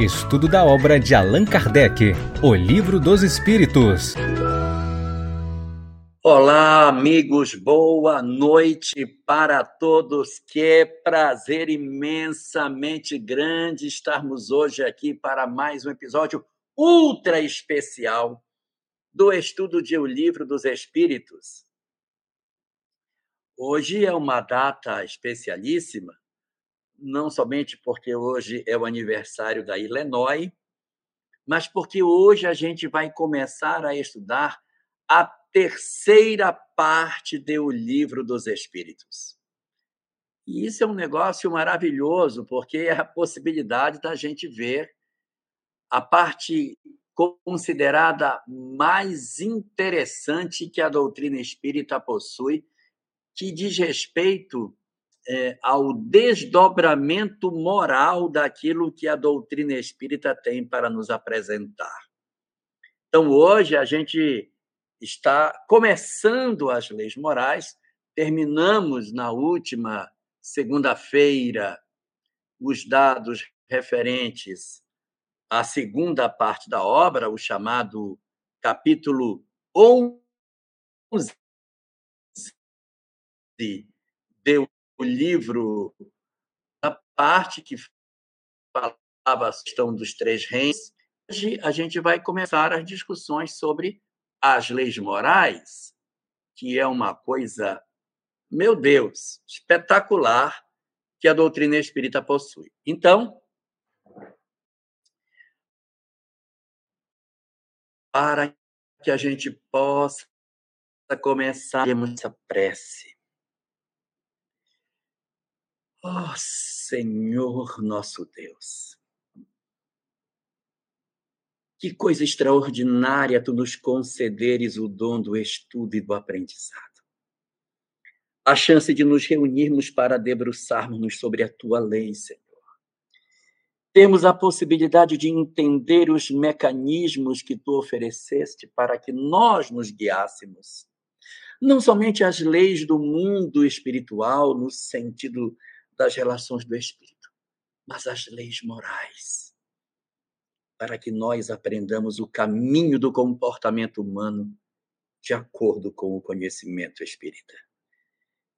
Estudo da obra de Allan Kardec, O Livro dos Espíritos. Olá, amigos, boa noite para todos. Que prazer imensamente grande estarmos hoje aqui para mais um episódio ultra especial do estudo de O Livro dos Espíritos. Hoje é uma data especialíssima, não somente porque hoje é o aniversário da Illinois, mas porque hoje a gente vai começar a estudar a terceira parte do Livro dos Espíritos. E isso é um negócio maravilhoso, porque é a possibilidade da gente ver a parte considerada mais interessante que a doutrina espírita possui, que diz respeito é, ao desdobramento moral daquilo que a doutrina espírita tem para nos apresentar. Então, hoje, a gente está começando as leis morais, terminamos na última segunda-feira os dados referentes à segunda parte da obra, o chamado capítulo 11 de o livro, a parte que falava a questão dos três reis, hoje a gente vai começar as discussões sobre as leis morais, que é uma coisa, meu Deus, espetacular que a doutrina espírita possui. Então, para que a gente possa começar essa prece. Ó oh, Senhor nosso Deus, que coisa extraordinária tu nos concederes o dom do estudo e do aprendizado. A chance de nos reunirmos para debruçarmos sobre a tua lei, Senhor. Temos a possibilidade de entender os mecanismos que tu ofereceste para que nós nos guiássemos. Não somente as leis do mundo espiritual, no sentido das relações do espírito, mas as leis morais, para que nós aprendamos o caminho do comportamento humano de acordo com o conhecimento espírita.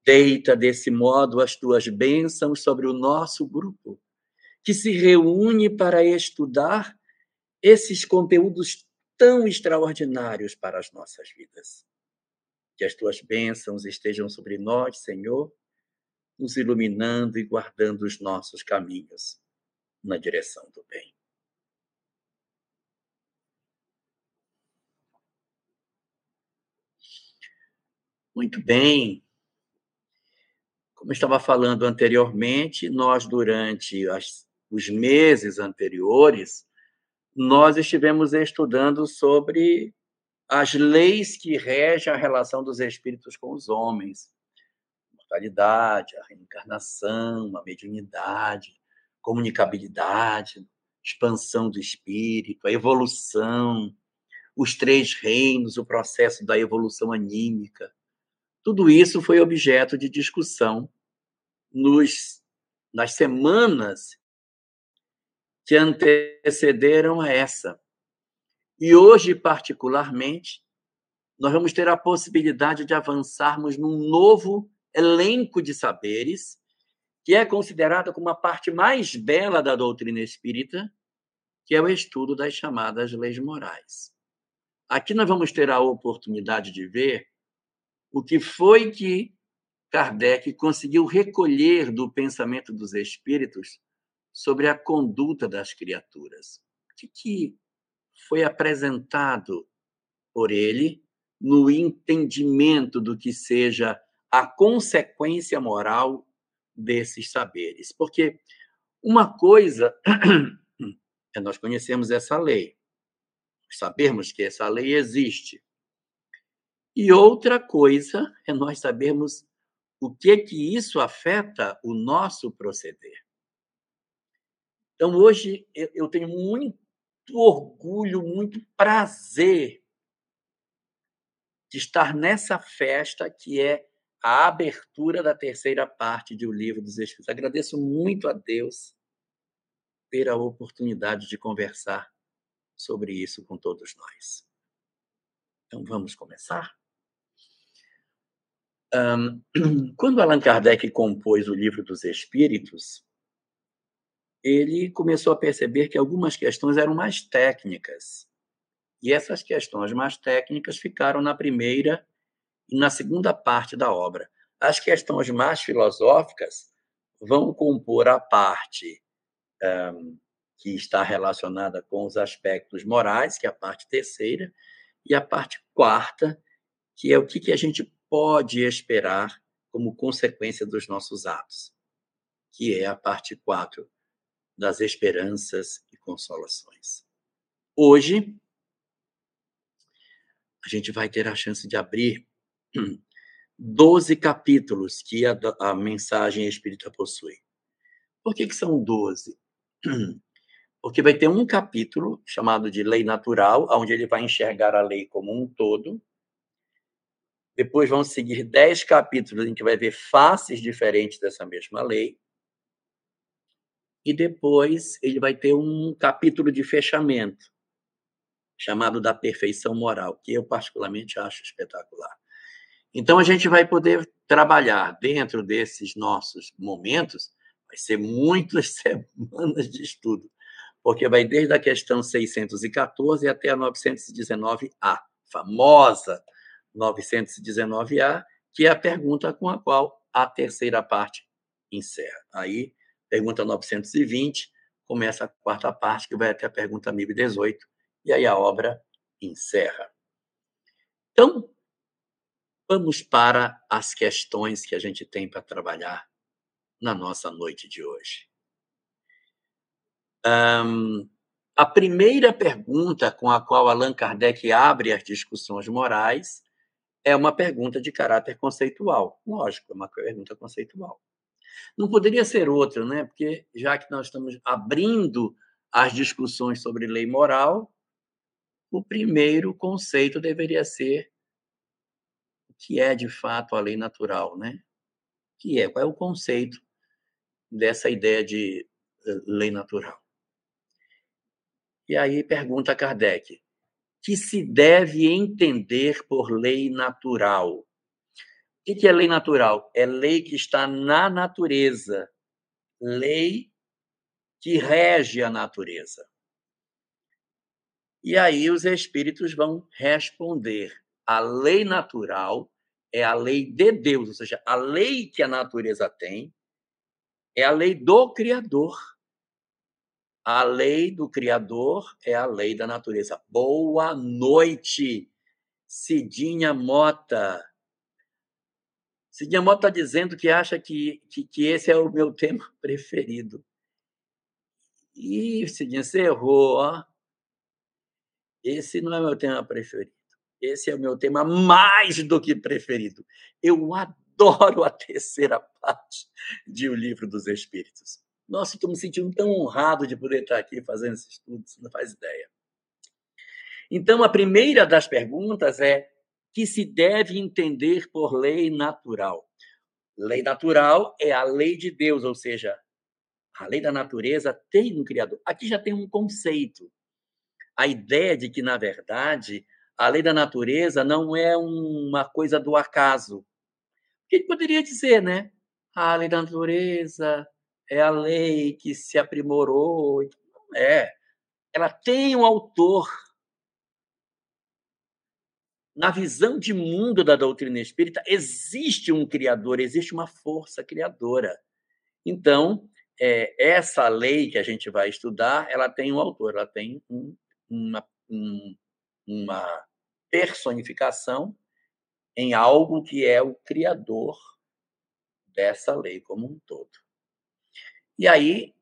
Deita desse modo as tuas bênçãos sobre o nosso grupo, que se reúne para estudar esses conteúdos tão extraordinários para as nossas vidas. Que as tuas bênçãos estejam sobre nós, Senhor, nos iluminando e guardando os nossos caminhos na direção do bem. Muito bem. Como estava falando anteriormente, nós, durante as, os meses anteriores, nós estivemos estudando sobre as leis que regem a relação dos espíritos com os homens imortalidade, a reencarnação, a mediunidade, comunicabilidade, expansão do espírito, a evolução, os três reinos, o processo da evolução anímica. Tudo isso foi objeto de discussão nos, nas semanas que antecederam a essa. E hoje, particularmente, nós vamos ter a possibilidade de avançarmos num novo elenco de saberes, que é considerada como a parte mais bela da doutrina espírita, que é o estudo das chamadas leis morais. Aqui nós vamos ter a oportunidade de ver o que foi que Kardec conseguiu recolher do pensamento dos espíritos sobre a conduta das criaturas. O que, foi apresentado por ele no entendimento do que seja a consequência moral desses saberes. Porque uma coisa é nós conhecemos essa lei, sabermos que essa lei existe. E outra coisa é nós sabermos o que que isso afeta o nosso proceder. Então hoje eu tenho muito orgulho, muito prazer de estar nessa festa que é a abertura da terceira parte de O Livro dos Espíritos. Agradeço muito a Deus ter a oportunidade de conversar sobre isso com todos nós. Então vamos começar? Quando Allan Kardec compôs o Livro dos Espíritos, ele começou a perceber que algumas questões eram mais técnicas. E essas questões mais técnicas ficaram na primeira na segunda parte da obra. As questões mais filosóficas vão compor a parte um, que está relacionada com os aspectos morais, que é a parte terceira, e a parte quarta, que é o que, que a gente pode esperar como consequência dos nossos atos, que é a parte quatro das esperanças e consolações. Hoje, a gente vai ter a chance de abrir 12 capítulos que a, a mensagem espírita possui. Por que, que são 12? Porque vai ter um capítulo chamado de lei natural, onde ele vai enxergar a lei como um todo. Depois vão seguir dez capítulos em que vai ver faces diferentes dessa mesma lei. E depois ele vai ter um capítulo de fechamento, chamado da perfeição moral, que eu particularmente acho espetacular. Então a gente vai poder trabalhar dentro desses nossos momentos, vai ser muitas semanas de estudo, porque vai desde a questão 614 até a 919A, famosa 919A, que é a pergunta com a qual a terceira parte encerra. Aí, pergunta 920, começa a quarta parte, que vai até a pergunta 1018, e aí a obra encerra. Então, vamos para as questões que a gente tem para trabalhar na nossa noite de hoje. Um, a primeira pergunta com a qual Allan Kardec abre as discussões morais é uma pergunta de caráter conceitual. Lógico, é uma pergunta conceitual. Não poderia ser outra, né? Porque já que nós estamos abrindo as discussões sobre lei moral, o primeiro conceito deveria ser que é de fato a lei natural, né? Que é qual é o conceito dessa ideia de eh, lei natural? E aí pergunta Kardec: que se deve entender por lei natural? O que é lei natural? É lei que está na natureza, lei que rege a natureza. E aí os espíritos vão responder: a lei natural é a lei de Deus, ou seja, a lei que a natureza tem é a lei do Criador. A lei do Criador é a lei da natureza. Boa noite, Cidinha Mota. Cidinha Mota está dizendo que acha que, que, que, esse é o meu tema preferido. Ih, Cidinha, você errou. Ó. Esse não é meu tema preferido. Esse é o meu tema mais do que preferido. Eu adoro a terceira parte de O Livro dos Espíritos. Nossa, estou me sentindo tão honrado de poder estar aqui fazendo esse estudo, você não faz ideia. Então, a primeira das perguntas é que se deve entender por lei natural. Lei natural é a lei de Deus, ou seja, a lei da natureza tem um Criador. Aqui já tem um conceito. A ideia de que, na verdade, a lei da natureza não é uma coisa do acaso. que ele poderia dizer, né? A lei da natureza é a lei que se aprimorou. É. Ela tem um autor. Na visão de mundo da doutrina espírita, existe um criador, existe uma força criadora. Então, é, essa lei que a gente vai estudar, ela tem um autor, ela tem um, uma, um, uma personificação em algo que é o criador dessa lei como um todo. E aí,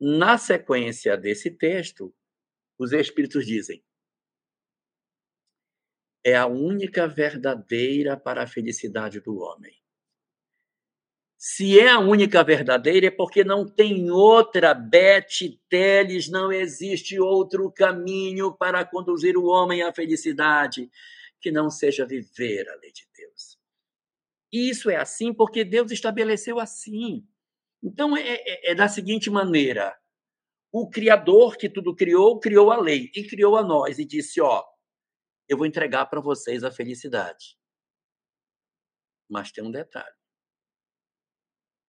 na sequência desse texto, os Espíritos dizem: é a única verdadeira para a felicidade do homem. Se é a única verdadeira, é porque não tem outra Bete Teles, não existe outro caminho para conduzir o homem à felicidade que não seja viver a lei de Deus. E isso é assim porque Deus estabeleceu assim. Então, é, é, é da seguinte maneira: o Criador que tudo criou, criou a lei e criou a nós e disse: Ó, eu vou entregar para vocês a felicidade. Mas tem um detalhe.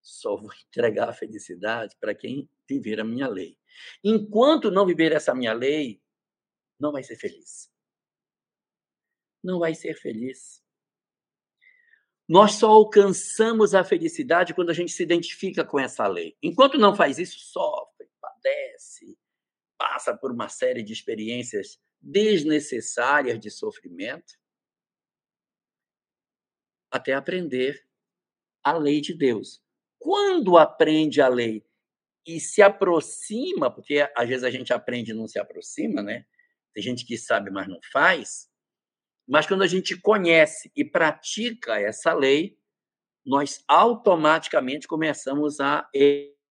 Só vou entregar a felicidade para quem viver a minha lei. Enquanto não viver essa minha lei, não vai ser feliz. Não vai ser feliz. Nós só alcançamos a felicidade quando a gente se identifica com essa lei. Enquanto não faz isso, sofre, padece, passa por uma série de experiências desnecessárias de sofrimento, até aprender a lei de Deus. Quando aprende a lei e se aproxima, porque às vezes a gente aprende e não se aproxima, né? Tem gente que sabe, mas não faz. Mas quando a gente conhece e pratica essa lei, nós automaticamente começamos a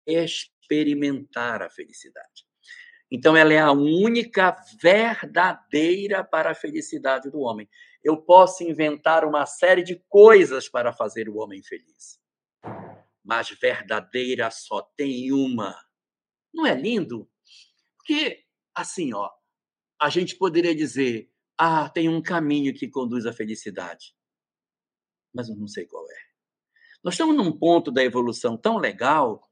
experimentar a felicidade. Então, ela é a única verdadeira para a felicidade do homem. Eu posso inventar uma série de coisas para fazer o homem feliz, mas verdadeira só tem uma. Não é lindo? Porque, assim, ó, a gente poderia dizer: ah, tem um caminho que conduz à felicidade. Mas eu não sei qual é. Nós estamos num ponto da evolução tão legal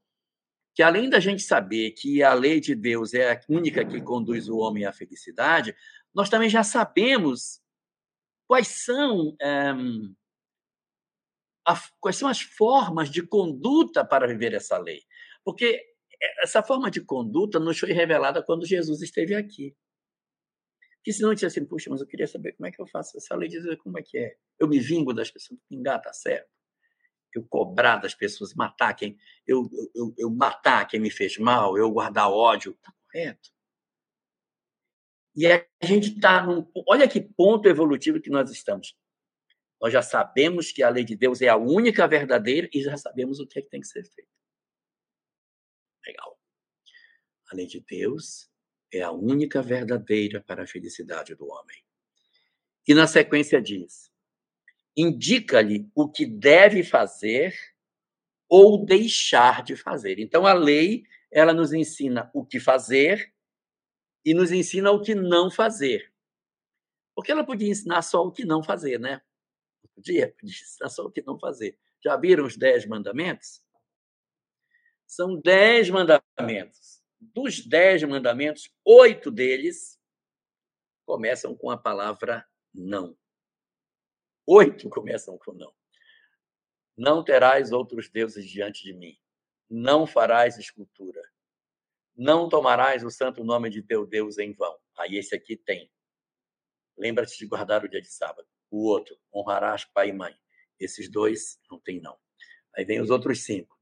que, além da gente saber que a lei de Deus é a única que conduz o homem à felicidade, nós também já sabemos quais são. É, a, quais são as formas de conduta para viver essa lei? Porque essa forma de conduta nos foi revelada quando Jesus esteve aqui. Porque senão eu disse assim, puxa, mas eu queria saber como é que eu faço essa lei dizer como é que é. Eu me vingo das pessoas, pingar, tá certo. Eu cobrar das pessoas, matar quem. Eu, eu, eu matar quem me fez mal, eu guardar ódio, tá correto. E a gente está num. Olha que ponto evolutivo que nós estamos. Nós já sabemos que a lei de Deus é a única verdadeira e já sabemos o que é que tem que ser feito. Legal. A lei de Deus é a única verdadeira para a felicidade do homem. E na sequência diz: indica-lhe o que deve fazer ou deixar de fazer. Então a lei, ela nos ensina o que fazer e nos ensina o que não fazer. Porque ela podia ensinar só o que não fazer, né? Podia ensinar só o que não fazer. Já viram os dez mandamentos? São dez mandamentos dos dez mandamentos, oito deles começam com a palavra não. Oito começam com não. Não terás outros deuses diante de mim. Não farás escultura. Não tomarás o santo nome de teu Deus em vão. Aí esse aqui tem. Lembra-te de guardar o dia de sábado. O outro, honrarás pai e mãe. Esses dois não tem não. Aí vem os outros cinco.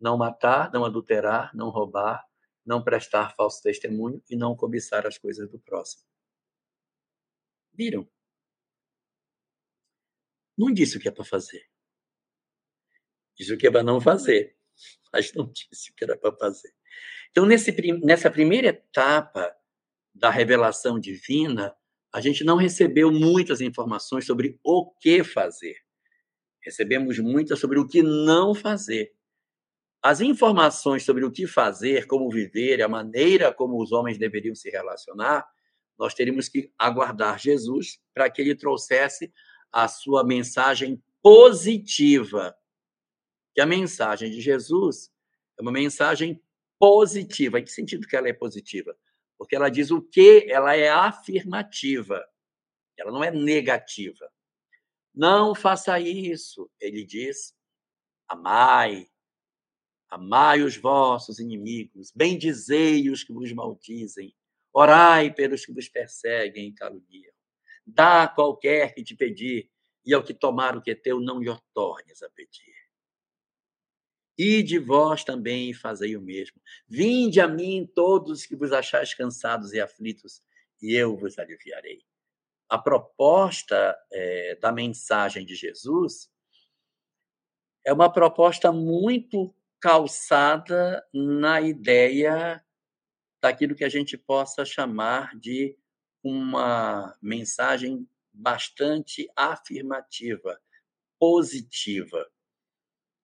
Não matar, não adulterar, não roubar, não prestar falso testemunho e não cobiçar as coisas do próximo. Viram? Não disse o que é para fazer. Disse o que é para não fazer, mas não disse o que era para fazer. Então, nesse, nessa primeira etapa da revelação divina, a gente não recebeu muitas informações sobre o que fazer. Recebemos muitas sobre o que não fazer. As informações sobre o que fazer, como viver, a maneira como os homens deveriam se relacionar, nós teríamos que aguardar Jesus para que ele trouxesse a sua mensagem positiva. Que a mensagem de Jesus é uma mensagem positiva. Em que sentido que ela é positiva? Porque ela diz o que ela é afirmativa. Ela não é negativa. Não faça isso, ele diz. Amai, Amai os vossos inimigos, bendizei os que vos maldizem, orai pelos que vos perseguem e caluniam. Dá qualquer que te pedir, e ao que tomar o que é teu, não lhe tornes a pedir. E de vós também fazei o mesmo. Vinde a mim todos que vos achais cansados e aflitos, e eu vos aliviarei. A proposta é, da mensagem de Jesus é uma proposta muito calçada na ideia daquilo que a gente possa chamar de uma mensagem bastante afirmativa, positiva.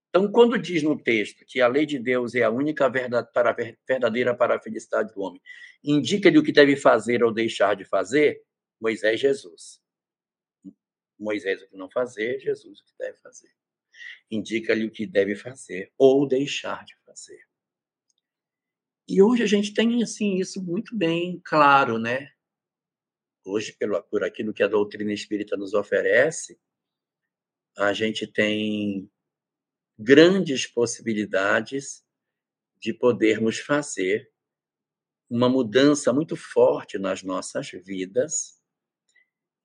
Então, quando diz no texto que a lei de Deus é a única verdade para, verdadeira para a felicidade do homem, indica-lhe o que deve fazer ou deixar de fazer, Moisés Jesus. Moisés o que não fazer, Jesus o que deve fazer. Indica-lhe o que deve fazer ou deixar de fazer. E hoje a gente tem assim isso muito bem claro, né? Hoje, pelo, por aquilo que a doutrina espírita nos oferece, a gente tem grandes possibilidades de podermos fazer uma mudança muito forte nas nossas vidas,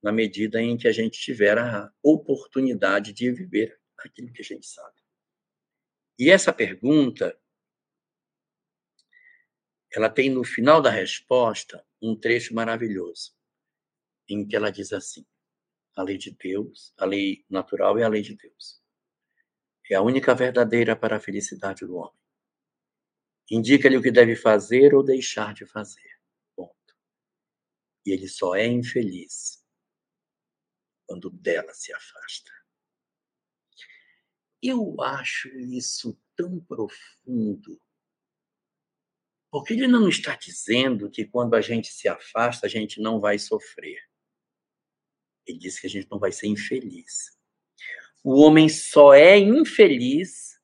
na medida em que a gente tiver a oportunidade de viver aquilo que a gente sabe. E essa pergunta, ela tem no final da resposta um trecho maravilhoso, em que ela diz assim: a lei de Deus, a lei natural é a lei de Deus é a única verdadeira para a felicidade do homem. Indica-lhe o que deve fazer ou deixar de fazer. Ponto. E ele só é infeliz quando dela se afasta. Eu acho isso tão profundo. Porque ele não está dizendo que quando a gente se afasta, a gente não vai sofrer. Ele diz que a gente não vai ser infeliz. O homem só é infeliz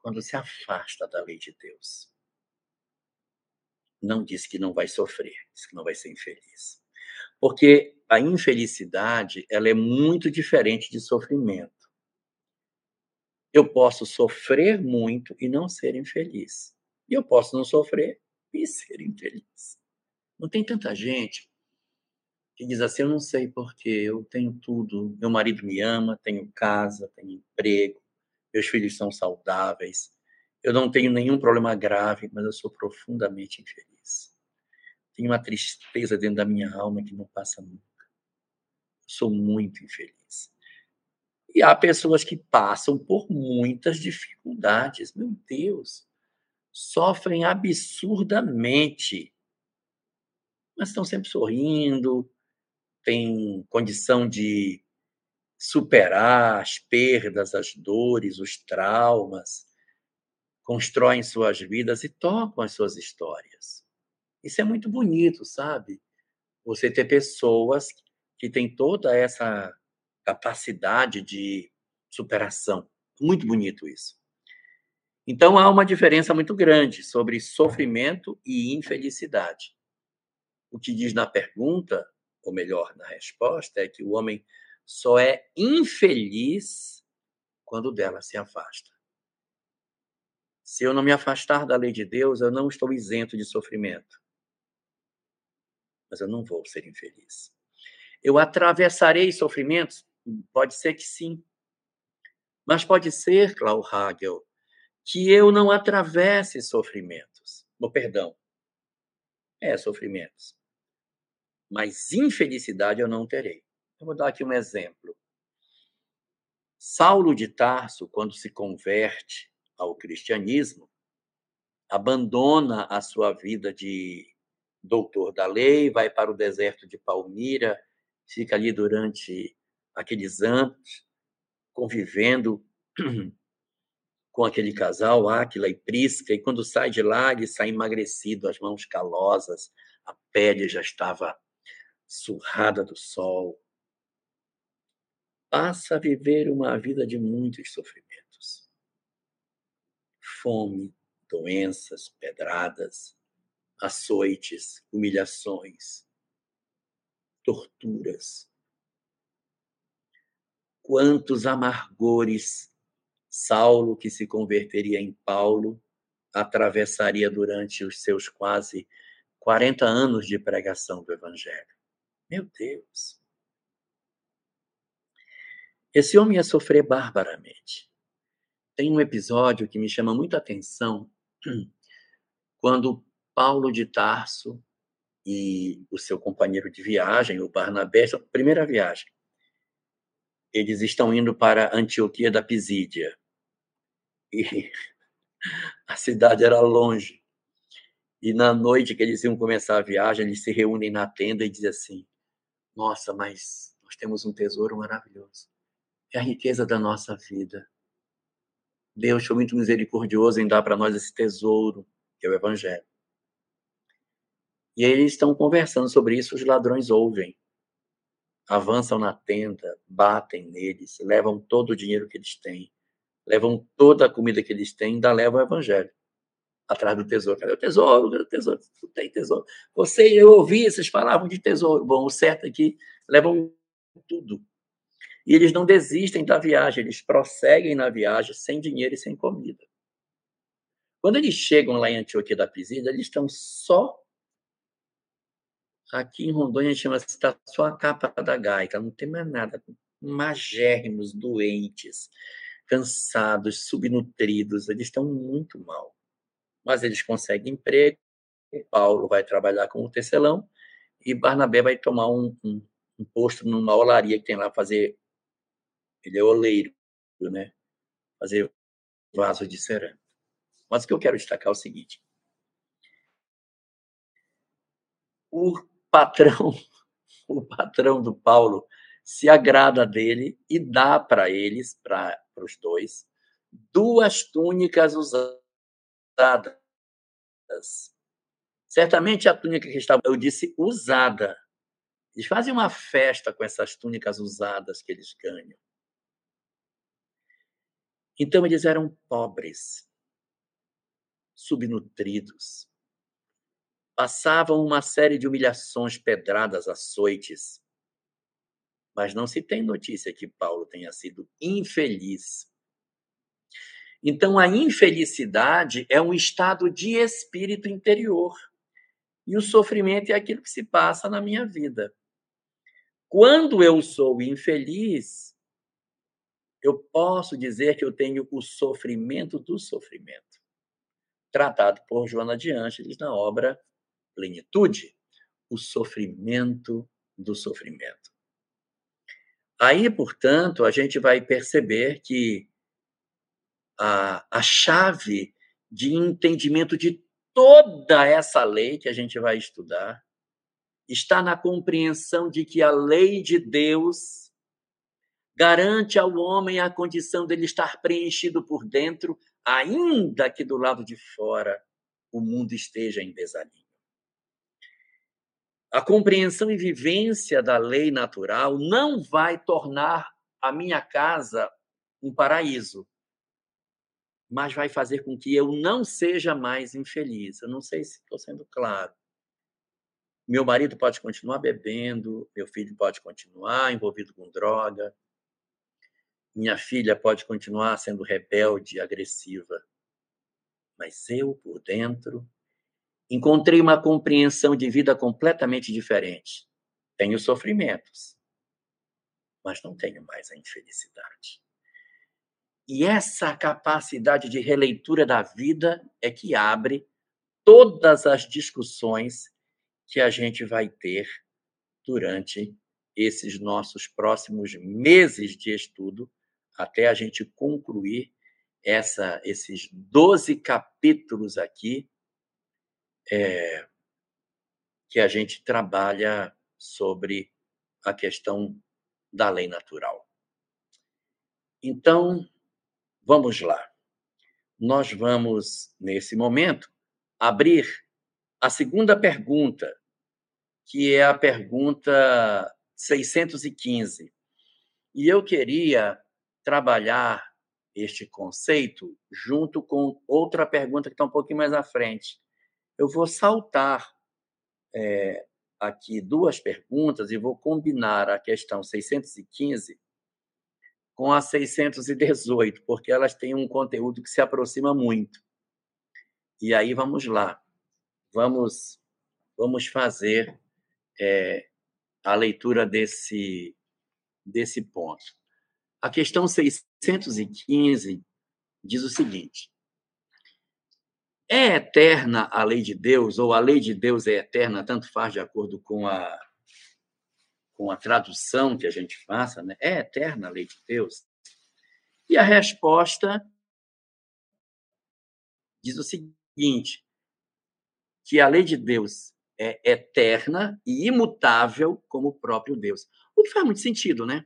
quando se afasta da lei de Deus. Não diz que não vai sofrer, diz que não vai ser infeliz. Porque a infelicidade, ela é muito diferente de sofrimento. Eu posso sofrer muito e não ser infeliz. E eu posso não sofrer e ser infeliz. Não tem tanta gente que diz assim: Eu não sei porque eu tenho tudo. Meu marido me ama, tenho casa, tenho emprego, meus filhos são saudáveis, eu não tenho nenhum problema grave, mas eu sou profundamente infeliz. Tenho uma tristeza dentro da minha alma que não passa nunca. Sou muito infeliz. E há pessoas que passam por muitas dificuldades, meu Deus, sofrem absurdamente, mas estão sempre sorrindo, tem condição de superar as perdas, as dores, os traumas, constroem suas vidas e tocam as suas histórias. Isso é muito bonito, sabe? Você ter pessoas que têm toda essa capacidade de superação. Muito bonito isso. Então há uma diferença muito grande sobre sofrimento e infelicidade. O que diz na pergunta ou melhor, na resposta, é que o homem só é infeliz quando dela se afasta. Se eu não me afastar da lei de Deus, eu não estou isento de sofrimento. Mas eu não vou ser infeliz. Eu atravessarei sofrimentos? Pode ser que sim. Mas pode ser, Klaus Hagel, que eu não atravesse sofrimentos. Oh, perdão. É, sofrimentos mas infelicidade eu não terei. Eu vou dar aqui um exemplo. Saulo de Tarso, quando se converte ao cristianismo, abandona a sua vida de doutor da lei, vai para o deserto de Palmira, fica ali durante aqueles anos, convivendo com aquele casal, Áquila e Prisca, e quando sai de lá, ele sai emagrecido, as mãos calosas, a pele já estava surrada do sol, passa a viver uma vida de muitos sofrimentos. Fome, doenças, pedradas, açoites, humilhações, torturas. Quantos amargores Saulo, que se converteria em Paulo, atravessaria durante os seus quase 40 anos de pregação do Evangelho. Meu Deus. Esse homem ia sofrer barbaramente. Tem um episódio que me chama muita atenção quando Paulo de Tarso e o seu companheiro de viagem, o Barnabé, primeira viagem. Eles estão indo para Antioquia da Pisídia. E a cidade era longe. E na noite que eles iam começar a viagem, eles se reúnem na tenda e dizem assim: nossa, mas nós temos um tesouro maravilhoso. É a riqueza da nossa vida. Deus foi muito misericordioso em dar para nós esse tesouro, que é o Evangelho. E eles estão conversando sobre isso, os ladrões ouvem. Avançam na tenda, batem neles, levam todo o dinheiro que eles têm, levam toda a comida que eles têm, ainda levam o Evangelho atrás do tesouro. Cadê o tesouro? Cadê o tesouro? Não tem tesouro. Você, eu ouvi, vocês falavam de tesouro. Bom, o certo é que levam tudo. E eles não desistem da viagem, eles prosseguem na viagem sem dinheiro e sem comida. Quando eles chegam lá em Antioquia da Pisídia, eles estão só. Aqui em Rondônia chama-se está só a capa da gaita, não tem mais nada. Magérrimos, doentes, cansados, subnutridos, eles estão muito mal mas eles conseguem emprego. Paulo vai trabalhar como tecelão e Barnabé vai tomar um, um, um posto numa olaria que tem lá fazer. Ele é oleiro, né? Fazer vaso de cerâmica. Mas o que eu quero destacar é o seguinte: o patrão, o patrão do Paulo se agrada dele e dá para eles, para os dois, duas túnicas usadas Certamente a túnica que estava, eu disse, usada. Eles fazem uma festa com essas túnicas usadas que eles ganham. Então eles eram pobres, subnutridos, passavam uma série de humilhações, pedradas, açoites. Mas não se tem notícia que Paulo tenha sido infeliz então, a infelicidade é um estado de espírito interior. E o sofrimento é aquilo que se passa na minha vida. Quando eu sou infeliz, eu posso dizer que eu tenho o sofrimento do sofrimento, tratado por Joana de Ângeles na obra Plenitude, o sofrimento do sofrimento. Aí, portanto, a gente vai perceber que a, a chave de entendimento de toda essa lei que a gente vai estudar está na compreensão de que a lei de Deus garante ao homem a condição dele estar preenchido por dentro, ainda que do lado de fora o mundo esteja em desalinho. A compreensão e vivência da lei natural não vai tornar a minha casa um paraíso, mas vai fazer com que eu não seja mais infeliz. Eu não sei se estou sendo claro. Meu marido pode continuar bebendo, meu filho pode continuar envolvido com droga, minha filha pode continuar sendo rebelde, agressiva. Mas eu, por dentro, encontrei uma compreensão de vida completamente diferente. Tenho sofrimentos, mas não tenho mais a infelicidade. E essa capacidade de releitura da vida é que abre todas as discussões que a gente vai ter durante esses nossos próximos meses de estudo, até a gente concluir essa, esses 12 capítulos aqui, é, que a gente trabalha sobre a questão da lei natural. Então, Vamos lá. Nós vamos, nesse momento, abrir a segunda pergunta, que é a pergunta 615. E eu queria trabalhar este conceito junto com outra pergunta que está um pouquinho mais à frente. Eu vou saltar é, aqui duas perguntas e vou combinar a questão 615 com a 618, porque elas têm um conteúdo que se aproxima muito. E aí vamos lá, vamos vamos fazer é, a leitura desse desse ponto. A questão 615 diz o seguinte: É eterna a lei de Deus ou a lei de Deus é eterna, tanto faz de acordo com a com a tradução que a gente faça, né? é eterna a lei de Deus? E a resposta diz o seguinte: que a lei de Deus é eterna e imutável como o próprio Deus. O que faz muito sentido, né?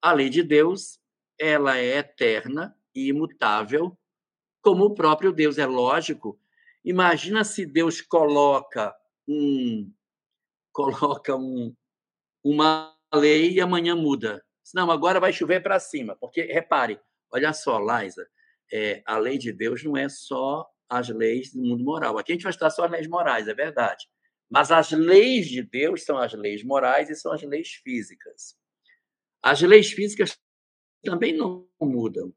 A lei de Deus, ela é eterna e imutável, como o próprio Deus. É lógico. Imagina se Deus coloca um coloca um, uma lei e amanhã muda. Não, agora vai chover para cima. Porque, repare, olha só, Liza, é, a lei de Deus não é só as leis do mundo moral. Aqui a gente vai estar só as leis morais, é verdade. Mas as leis de Deus são as leis morais e são as leis físicas. As leis físicas também não mudam.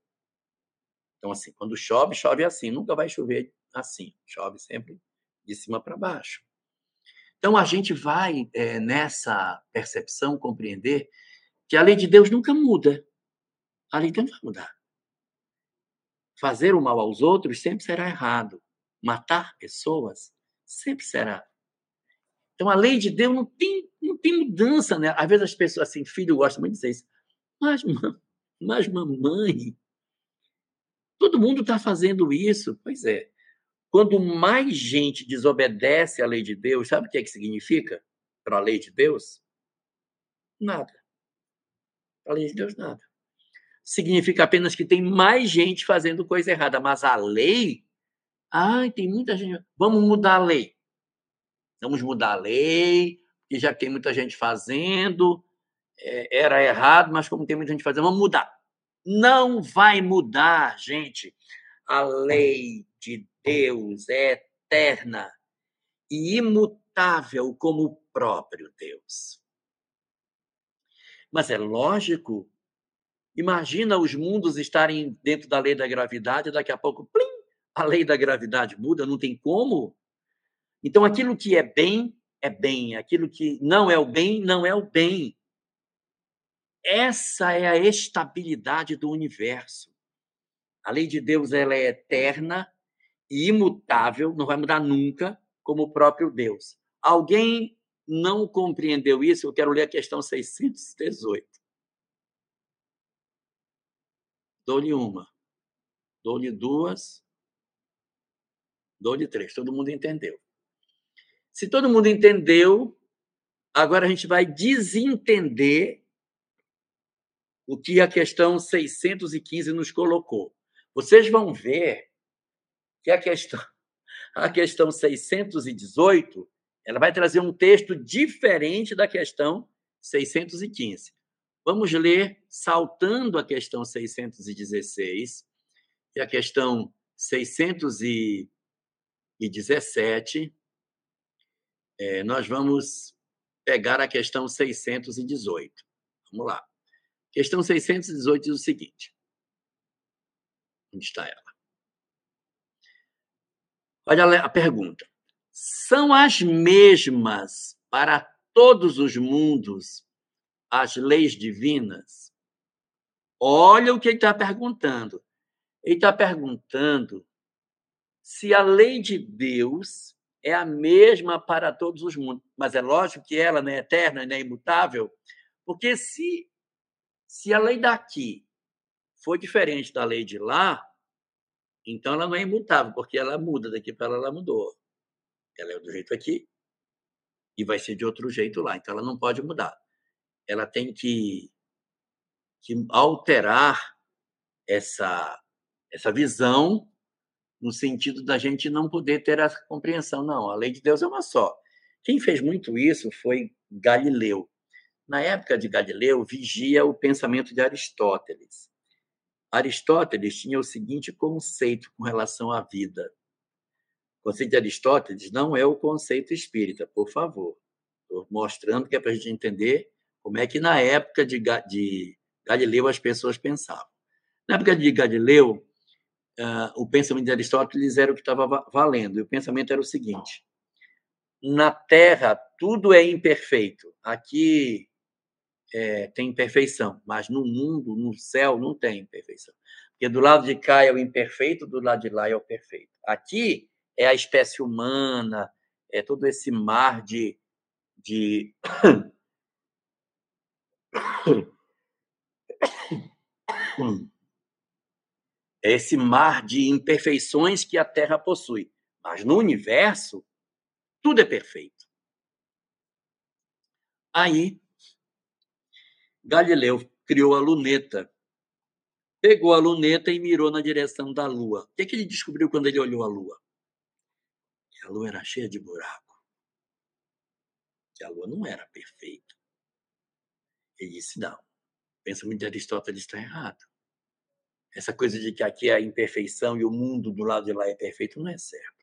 Então, assim, quando chove, chove assim. Nunca vai chover assim. Chove sempre de cima para baixo. Então, a gente vai, é, nessa percepção, compreender que a lei de Deus nunca muda. A lei de Deus não vai mudar. Fazer o mal aos outros sempre será errado. Matar pessoas sempre será. Então, a lei de Deus não tem, não tem mudança, né? Às vezes as pessoas, assim, filho gosta muito de dizer isso. Mas, mas mamãe, todo mundo está fazendo isso. Pois é. Quando mais gente desobedece à lei de Deus, sabe o que é que significa para a lei de Deus? Nada. Para a lei de Deus, nada. Significa apenas que tem mais gente fazendo coisa errada, mas a lei. Ai, tem muita gente. Vamos mudar a lei. Vamos mudar a lei, que já tem muita gente fazendo. É, era errado, mas como tem muita gente fazendo, vamos mudar. Não vai mudar, gente. A lei de Deus é eterna e imutável como o próprio Deus. Mas é lógico, imagina os mundos estarem dentro da lei da gravidade, daqui a pouco, plim, a lei da gravidade muda, não tem como. Então, aquilo que é bem, é bem, aquilo que não é o bem, não é o bem. Essa é a estabilidade do universo. A lei de Deus ela é eterna e imutável, não vai mudar nunca, como o próprio Deus. Alguém não compreendeu isso? Eu quero ler a questão 618. Dou-lhe uma, dou-lhe duas, dou-lhe três. Todo mundo entendeu. Se todo mundo entendeu, agora a gente vai desentender o que a questão 615 nos colocou. Vocês vão ver que a questão, a questão 618 ela vai trazer um texto diferente da questão 615. Vamos ler saltando a questão 616 e a questão 617. É, nós vamos pegar a questão 618. Vamos lá. Questão 618 diz o seguinte: onde está ela? Olha a pergunta. São as mesmas para todos os mundos as leis divinas? Olha o que ele está perguntando. Ele está perguntando se a lei de Deus é a mesma para todos os mundos. Mas é lógico que ela não é eterna, não é imutável, porque se, se a lei daqui for diferente da lei de lá, então, ela não é imutável, porque ela muda daqui para lá, ela mudou. Ela é do jeito aqui e vai ser de outro jeito lá. Então, ela não pode mudar. Ela tem que, que alterar essa, essa visão no sentido da gente não poder ter essa compreensão. Não, a lei de Deus é uma só. Quem fez muito isso foi Galileu. Na época de Galileu, vigia o pensamento de Aristóteles. Aristóteles tinha o seguinte conceito com relação à vida. O conceito de Aristóteles não é o conceito espírita, por favor. Estou mostrando que é para a gente entender como é que na época de, de Galileu as pessoas pensavam. Na época de Galileu, uh, o pensamento de Aristóteles era o que estava valendo. E o pensamento era o seguinte: na Terra tudo é imperfeito. Aqui é, tem imperfeição, mas no mundo, no céu, não tem imperfeição. Porque do lado de cá é o imperfeito, do lado de lá é o perfeito. Aqui é a espécie humana, é todo esse mar de. de... É esse mar de imperfeições que a Terra possui. Mas no universo, tudo é perfeito. Aí Galileu criou a luneta, pegou a luneta e mirou na direção da lua. O que, é que ele descobriu quando ele olhou a lua? Que a lua era cheia de buraco. Que a lua não era perfeita. Ele disse: não, o pensamento de Aristóteles está errado. Essa coisa de que aqui é a imperfeição e o mundo do lado de lá é perfeito não é certo.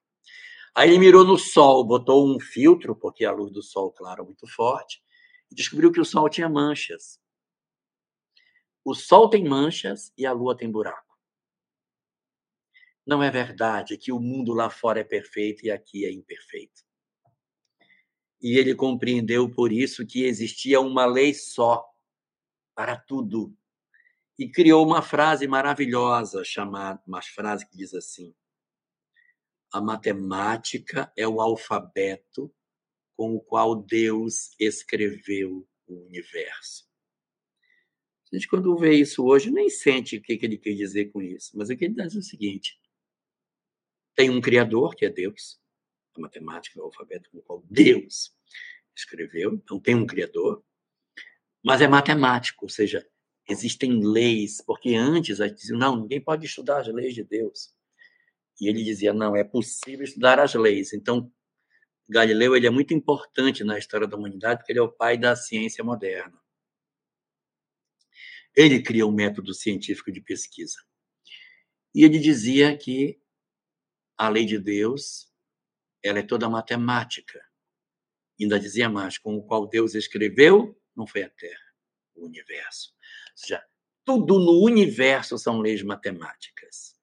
Aí ele mirou no sol, botou um filtro, porque a luz do sol, claro, é muito forte, e descobriu que o sol tinha manchas. O sol tem manchas e a lua tem buraco. Não é verdade que o mundo lá fora é perfeito e aqui é imperfeito. E ele compreendeu por isso que existia uma lei só para tudo. E criou uma frase maravilhosa, chamada, uma frase que diz assim: A matemática é o alfabeto com o qual Deus escreveu o universo. A gente, quando vê isso hoje, nem sente o que ele quer dizer com isso. Mas o que ele diz é o seguinte: tem um Criador, que é Deus, a matemática, o alfabeto com o qual Deus escreveu, então tem um Criador, mas é matemático, ou seja, existem leis, porque antes a gente dizia, não, ninguém pode estudar as leis de Deus. E ele dizia, não, é possível estudar as leis. Então, Galileu ele é muito importante na história da humanidade, porque ele é o pai da ciência moderna. Ele cria um método científico de pesquisa. E ele dizia que a lei de Deus ela é toda matemática. Ainda dizia mais, com o qual Deus escreveu, não foi a Terra, o universo. Ou seja, tudo no universo são leis matemáticas.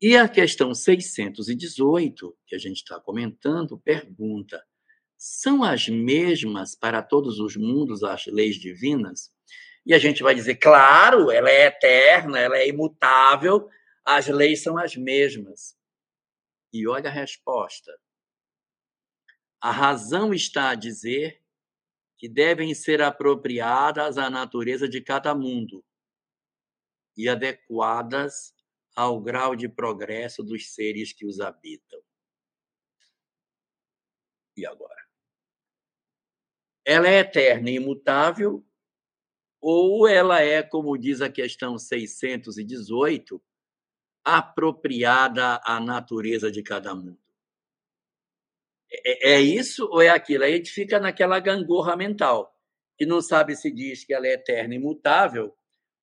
E a questão 618, que a gente está comentando, pergunta: são as mesmas para todos os mundos as leis divinas? E a gente vai dizer, claro, ela é eterna, ela é imutável, as leis são as mesmas. E olha a resposta. A razão está a dizer que devem ser apropriadas à natureza de cada mundo e adequadas ao grau de progresso dos seres que os habitam. E agora? Ela é eterna e imutável ou ela é, como diz a questão 618, apropriada à natureza de cada mundo. É, é, isso ou é aquilo? Aí a gente fica naquela gangorra mental, que não sabe se diz que ela é eterna e imutável,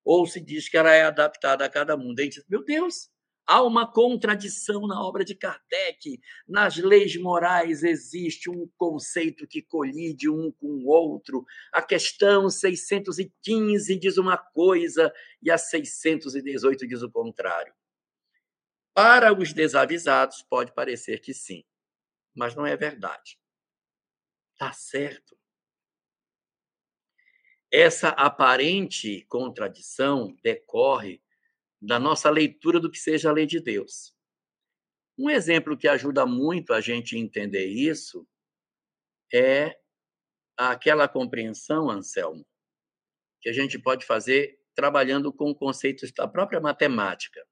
ou se diz que ela é adaptada a cada mundo. A gente diz, meu Deus, Há uma contradição na obra de Kardec. Nas leis morais existe um conceito que colide um com o outro. A questão 615 diz uma coisa e a 618 diz o contrário. Para os desavisados, pode parecer que sim, mas não é verdade. Está certo. Essa aparente contradição decorre da nossa leitura do que seja a lei de Deus. Um exemplo que ajuda muito a gente entender isso é aquela compreensão, Anselmo, que a gente pode fazer trabalhando com conceitos da própria matemática.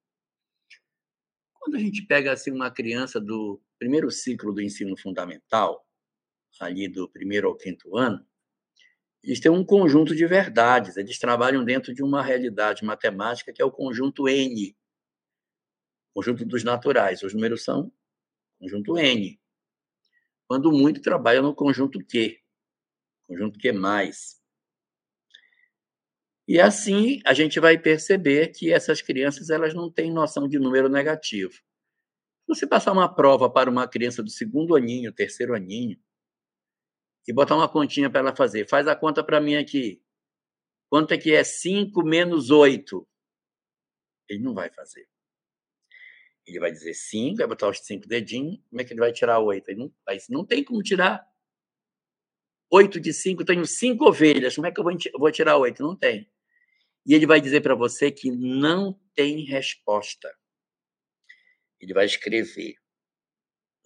Quando a gente pega assim uma criança do primeiro ciclo do ensino fundamental, ali do primeiro ao quinto ano, eles têm um conjunto de verdades, eles trabalham dentro de uma realidade matemática que é o conjunto N, conjunto dos naturais. Os números são conjunto N. Quando muito, trabalham no conjunto Q, conjunto Q+. E assim a gente vai perceber que essas crianças elas não têm noção de número negativo. Se você passar uma prova para uma criança do segundo aninho, terceiro aninho, e botar uma continha para ela fazer. Faz a conta para mim aqui. Quanto é que é 5 menos 8? Ele não vai fazer. Ele vai dizer 5, vai botar os 5 dedinhos. Como é que ele vai tirar 8? Ele não, não tem como tirar 8 de 5. Tenho 5 ovelhas. Como é que eu vou tirar 8? Não tem. E ele vai dizer para você que não tem resposta. Ele vai escrever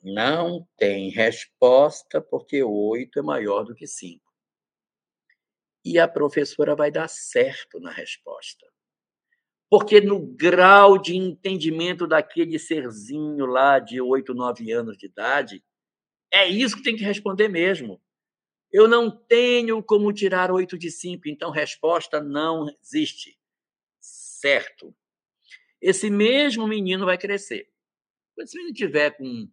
não tem resposta porque oito é maior do que cinco. E a professora vai dar certo na resposta. Porque no grau de entendimento daquele serzinho lá de oito, nove anos de idade, é isso que tem que responder mesmo. Eu não tenho como tirar oito de cinco, então resposta não existe. certo, esse mesmo menino vai crescer. Quando esse menino tiver com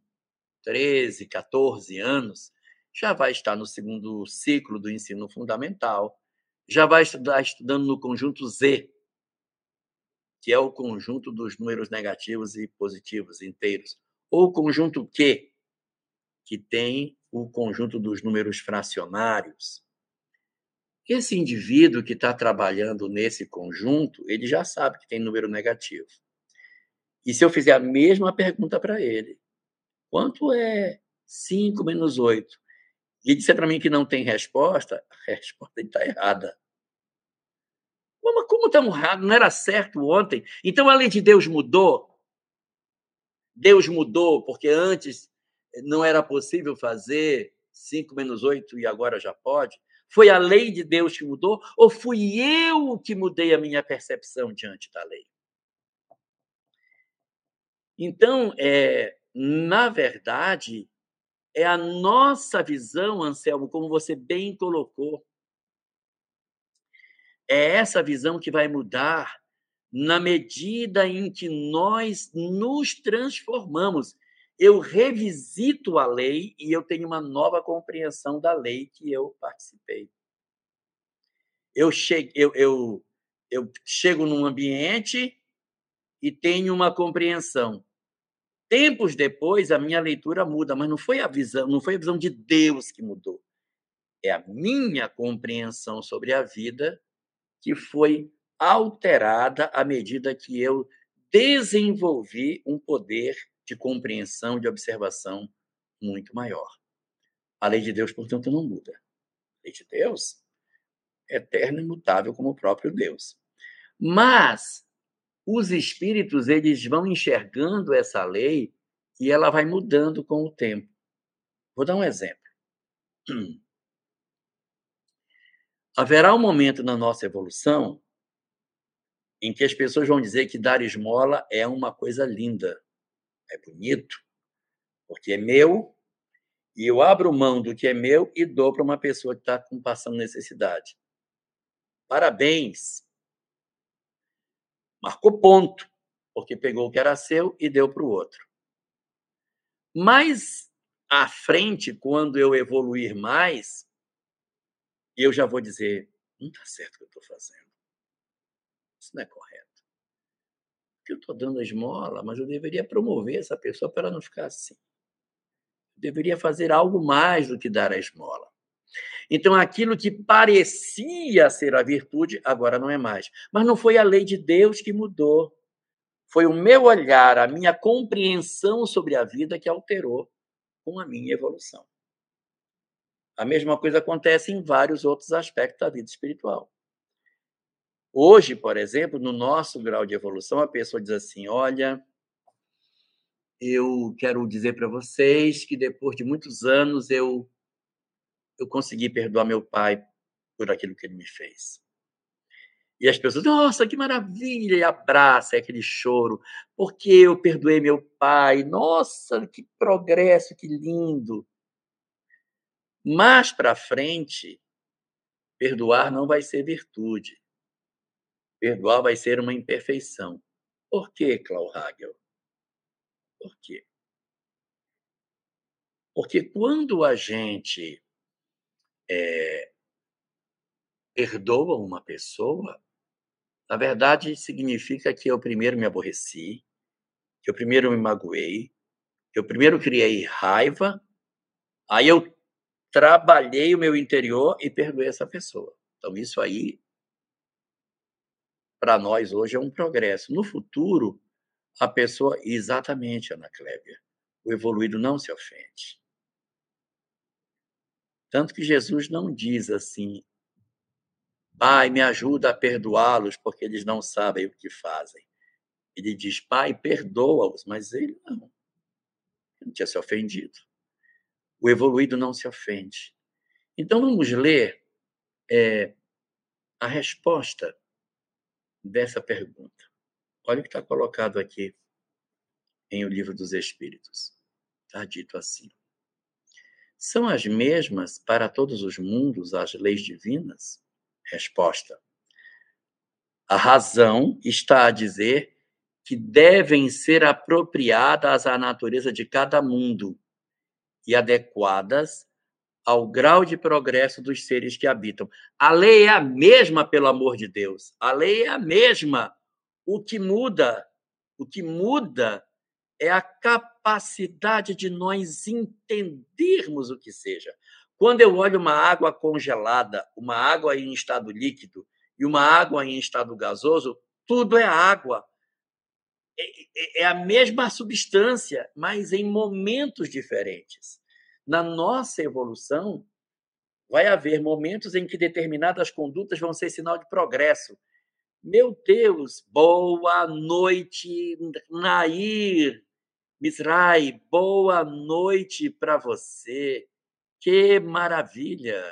13, 14 anos, já vai estar no segundo ciclo do ensino fundamental, já vai estar estudando no conjunto Z, que é o conjunto dos números negativos e positivos inteiros, ou o conjunto Q, que tem o conjunto dos números fracionários. Esse indivíduo que está trabalhando nesse conjunto, ele já sabe que tem número negativo. E se eu fizer a mesma pergunta para ele, quanto é 5 menos 8? E disser para mim que não tem resposta, a resposta está errada. Mas como estamos errados? Não era certo ontem? Então a lei de Deus mudou? Deus mudou porque antes não era possível fazer 5 menos 8 e agora já pode? Foi a lei de Deus que mudou ou fui eu que mudei a minha percepção diante da lei? Então, é, na verdade, é a nossa visão, Anselmo, como você bem colocou. É essa visão que vai mudar na medida em que nós nos transformamos. Eu revisito a lei e eu tenho uma nova compreensão da lei que eu participei. Eu chego, eu, eu, eu chego num ambiente e tenho uma compreensão. Tempos depois, a minha leitura muda, mas não foi a visão, não foi a visão de Deus que mudou. É a minha compreensão sobre a vida que foi alterada à medida que eu desenvolvi um poder de compreensão, de observação muito maior. A lei de Deus, portanto, não muda. A lei de Deus é eterna e imutável como o próprio Deus. Mas os espíritos eles vão enxergando essa lei e ela vai mudando com o tempo. Vou dar um exemplo. Haverá um momento na nossa evolução em que as pessoas vão dizer que dar esmola é uma coisa linda, é bonito, porque é meu e eu abro mão do que é meu e dou para uma pessoa que está passando necessidade. Parabéns, Marcou ponto, porque pegou o que era seu e deu para o outro. Mas à frente, quando eu evoluir mais, eu já vou dizer: não está certo o que eu estou fazendo. Isso não é correto. Porque eu estou dando a esmola, mas eu deveria promover essa pessoa para ela não ficar assim. Eu deveria fazer algo mais do que dar a esmola. Então, aquilo que parecia ser a virtude, agora não é mais. Mas não foi a lei de Deus que mudou. Foi o meu olhar, a minha compreensão sobre a vida que alterou com a minha evolução. A mesma coisa acontece em vários outros aspectos da vida espiritual. Hoje, por exemplo, no nosso grau de evolução, a pessoa diz assim: Olha, eu quero dizer para vocês que depois de muitos anos eu eu consegui perdoar meu pai por aquilo que ele me fez. E as pessoas, nossa, que maravilha, e abraça, é aquele choro, porque eu perdoei meu pai, nossa, que progresso, que lindo. Mais para frente, perdoar não vai ser virtude. Perdoar vai ser uma imperfeição. Por quê, Klaus Hagel? Por quê? Porque quando a gente é, perdoa uma pessoa, na verdade significa que eu primeiro me aborreci, que eu primeiro me magoei, que eu primeiro criei raiva, aí eu trabalhei o meu interior e perdoei essa pessoa. Então isso aí para nós hoje é um progresso. No futuro, a pessoa exatamente, Ana Cléber, o evoluído não se ofende. Tanto que Jesus não diz assim, Pai, me ajuda a perdoá-los, porque eles não sabem o que fazem. Ele diz, Pai, perdoa-os, mas ele não. Ele não tinha se ofendido. O evoluído não se ofende. Então vamos ler é, a resposta dessa pergunta. Olha o que está colocado aqui em O Livro dos Espíritos. Está dito assim. São as mesmas para todos os mundos as leis divinas? Resposta: A razão está a dizer que devem ser apropriadas à natureza de cada mundo e adequadas ao grau de progresso dos seres que habitam. A lei é a mesma, pelo amor de Deus. A lei é a mesma. O que muda, o que muda é a capacidade de nós entendermos o que seja. Quando eu olho uma água congelada, uma água em estado líquido e uma água em estado gasoso, tudo é água. É, é, é a mesma substância, mas em momentos diferentes. Na nossa evolução, vai haver momentos em que determinadas condutas vão ser sinal de progresso. Meu Deus, boa noite, Nair, Misrai, boa noite para você. Que maravilha!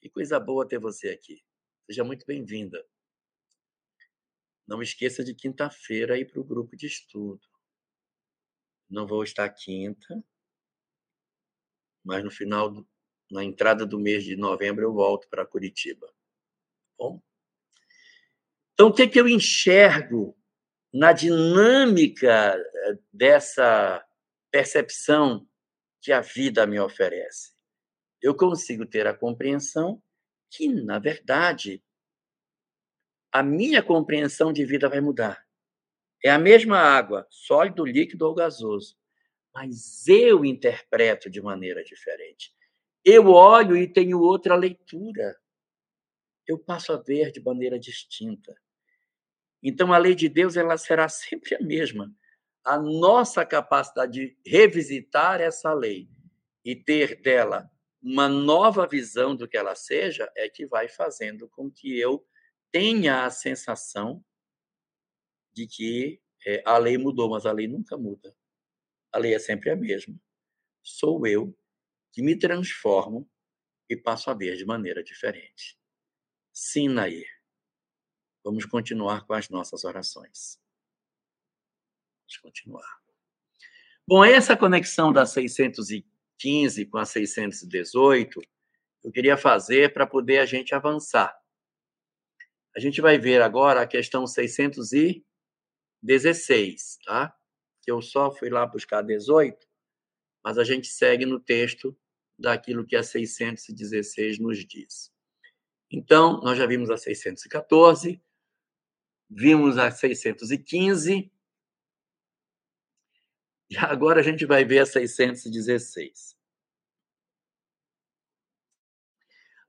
Que coisa boa ter você aqui. Seja muito bem-vinda. Não esqueça de quinta-feira ir para o grupo de estudo. Não vou estar quinta, mas no final, na entrada do mês de novembro, eu volto para Curitiba. Bom? Então, o que, que eu enxergo na dinâmica eh, dessa percepção que a vida me oferece. Eu consigo ter a compreensão que, na verdade, a minha compreensão de vida vai mudar. É a mesma água, sólido, líquido ou gasoso, mas eu interpreto de maneira diferente. Eu olho e tenho outra leitura. Eu passo a ver de maneira distinta. Então a lei de Deus ela será sempre a mesma a nossa capacidade de revisitar essa lei e ter dela uma nova visão do que ela seja é que vai fazendo com que eu tenha a sensação de que é, a lei mudou, mas a lei nunca muda. A lei é sempre a mesma. Sou eu que me transformo e passo a ver de maneira diferente. Sim, Nair. Vamos continuar com as nossas orações. Vamos continuar. Bom, essa conexão da 615 com a 618, eu queria fazer para poder a gente avançar. A gente vai ver agora a questão 616, tá? Que eu só fui lá buscar 18, mas a gente segue no texto daquilo que a 616 nos diz. Então, nós já vimos a 614, vimos a 615, e agora a gente vai ver a 616.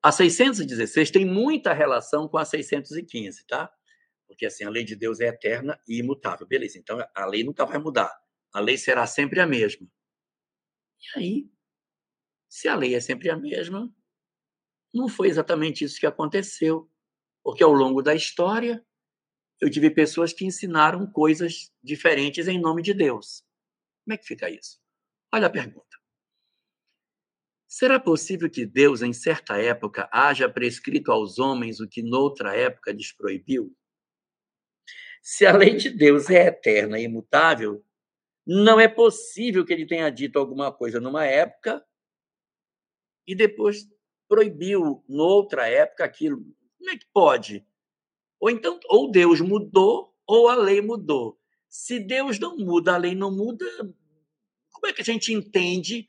A 616 tem muita relação com a 615, tá? Porque assim, a lei de Deus é eterna e imutável. Beleza, então a lei nunca vai mudar. A lei será sempre a mesma. E aí, se a lei é sempre a mesma, não foi exatamente isso que aconteceu. Porque ao longo da história, eu tive pessoas que ensinaram coisas diferentes em nome de Deus. Como é que fica isso? Olha a pergunta. Será possível que Deus, em certa época, haja prescrito aos homens o que noutra época lhes proibiu? Se a lei de Deus é eterna e imutável, não é possível que ele tenha dito alguma coisa numa época e depois proibiu noutra época aquilo. Como é que pode? Ou então, ou Deus mudou, ou a lei mudou. Se Deus não muda, a lei não muda, como é que a gente entende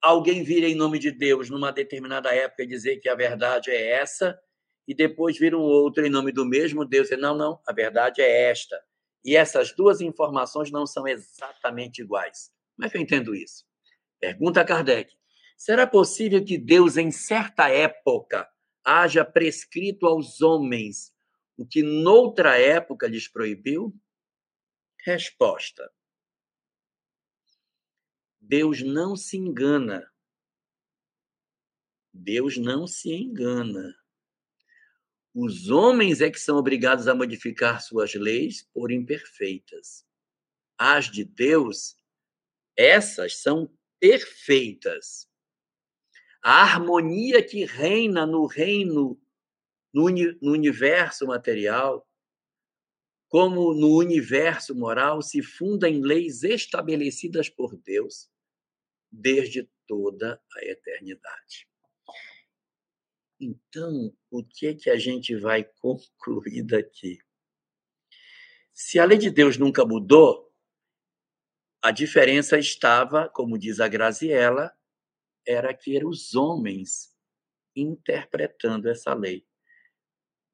alguém vir em nome de Deus numa determinada época e dizer que a verdade é essa, e depois vir um outro em nome do mesmo Deus e não, não, a verdade é esta. E essas duas informações não são exatamente iguais. Como é que eu entendo isso? Pergunta Kardec. Será possível que Deus, em certa época, haja prescrito aos homens o que noutra época lhes proibiu? Resposta: Deus não se engana. Deus não se engana. Os homens é que são obrigados a modificar suas leis por imperfeitas. As de Deus, essas são perfeitas. A harmonia que reina no reino, no, no universo material, como no universo moral, se funda em leis estabelecidas por Deus desde toda a eternidade. Então, o que é que a gente vai concluir daqui? Se a lei de Deus nunca mudou, a diferença estava, como diz a Graziella, era que eram os homens interpretando essa lei.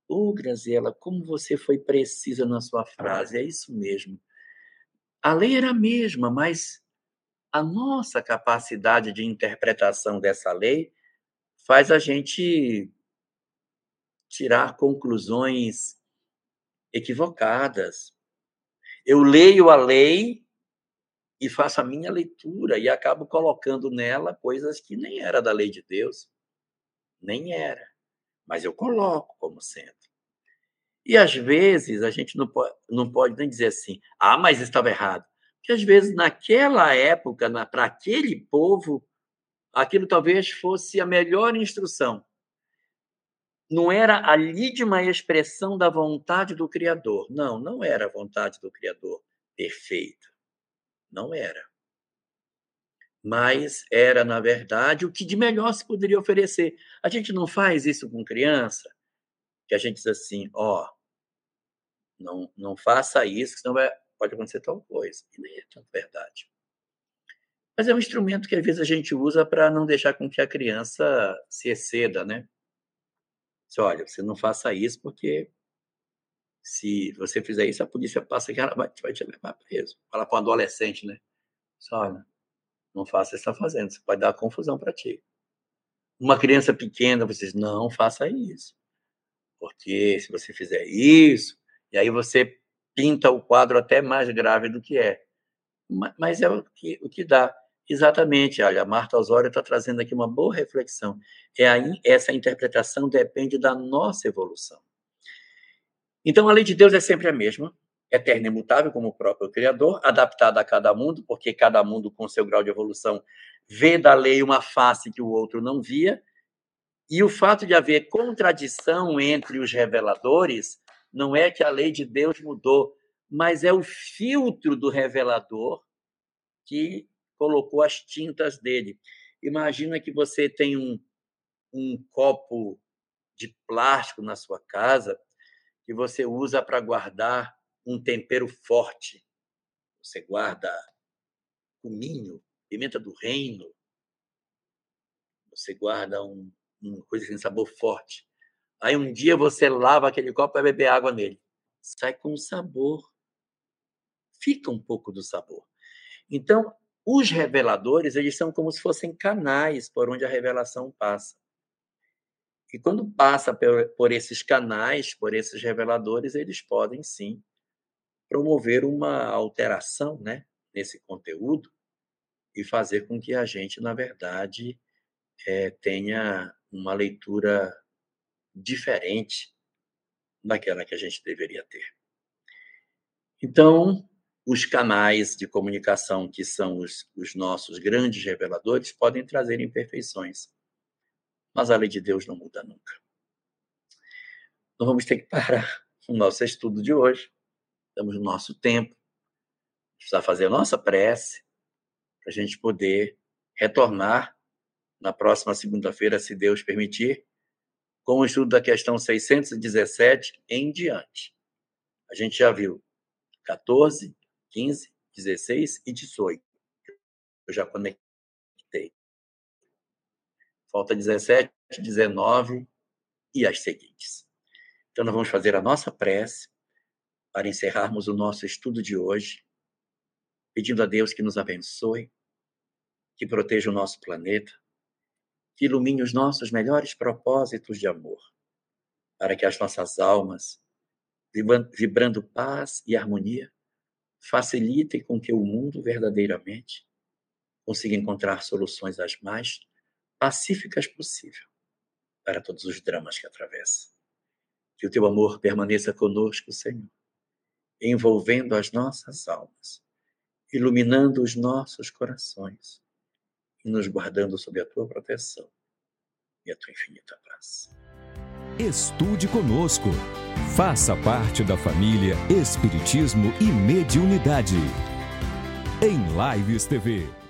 Ô, oh, Graziella, como você foi precisa na sua frase, é isso mesmo. A lei era a mesma, mas a nossa capacidade de interpretação dessa lei faz a gente tirar conclusões equivocadas. Eu leio a lei e faço a minha leitura e acabo colocando nela coisas que nem era da lei de Deus, nem era, mas eu coloco como sendo. E às vezes a gente não pode, não pode nem dizer assim, ah, mas estava errado. Porque às vezes naquela época, para aquele povo, aquilo talvez fosse a melhor instrução. Não era a lídima expressão da vontade do Criador. Não, não era a vontade do Criador perfeita. Não era. Mas era, na verdade, o que de melhor se poderia oferecer. A gente não faz isso com criança, que a gente diz assim, ó, oh, não, não faça isso, senão vai, pode acontecer tal coisa. E nem é tão verdade. Mas é um instrumento que às vezes a gente usa para não deixar com que a criança se exceda, né? Diz, olha, você não faça isso porque se você fizer isso, a polícia passa que ela vai, vai te levar preso. Fala para um adolescente, né? Olha, não faça está fazendo, isso pode dar confusão para ti. Uma criança pequena, você diz, não faça isso. Porque se você fizer isso, e aí você pinta o quadro até mais grave do que é. Mas é o que, o que dá. Exatamente, olha, a Marta Osório está trazendo aqui uma boa reflexão. É aí, essa interpretação depende da nossa evolução. Então, a lei de Deus é sempre a mesma, eterna e imutável, como o próprio Criador, adaptada a cada mundo, porque cada mundo, com seu grau de evolução, vê da lei uma face que o outro não via, e o fato de haver contradição entre os reveladores não é que a lei de Deus mudou, mas é o filtro do revelador que colocou as tintas dele. Imagina que você tem um, um copo de plástico na sua casa que você usa para guardar um tempero forte. Você guarda cominho, pimenta do reino. Você guarda um, uma coisa sem sabor forte. Aí um dia você lava aquele copo vai beber água nele. Sai com sabor. Fica um pouco do sabor. Então, os reveladores, eles são como se fossem canais por onde a revelação passa. E quando passa por, por esses canais, por esses reveladores, eles podem sim promover uma alteração né, nesse conteúdo e fazer com que a gente, na verdade, é, tenha uma leitura diferente daquela que a gente deveria ter. Então, os canais de comunicação, que são os, os nossos grandes reveladores, podem trazer imperfeições. Mas a lei de Deus não muda nunca. Nós vamos ter que parar o nosso estudo de hoje. Estamos no nosso tempo. Precisar fazer a nossa prece para a gente poder retornar na próxima segunda-feira, se Deus permitir, com o estudo da questão 617 em diante. A gente já viu 14, 15, 16 e 18. Eu já conectei. Falta 17, 19 e as seguintes. Então, nós vamos fazer a nossa prece para encerrarmos o nosso estudo de hoje, pedindo a Deus que nos abençoe, que proteja o nosso planeta, que ilumine os nossos melhores propósitos de amor, para que as nossas almas, vibrando paz e harmonia, facilitem com que o mundo verdadeiramente consiga encontrar soluções as mais pacíficas possível para todos os dramas que atravessa. Que o teu amor permaneça conosco, Senhor, envolvendo as nossas almas, iluminando os nossos corações e nos guardando sob a tua proteção e a tua infinita paz. Estude conosco. Faça parte da família Espiritismo e Mediunidade. Em Lives TV.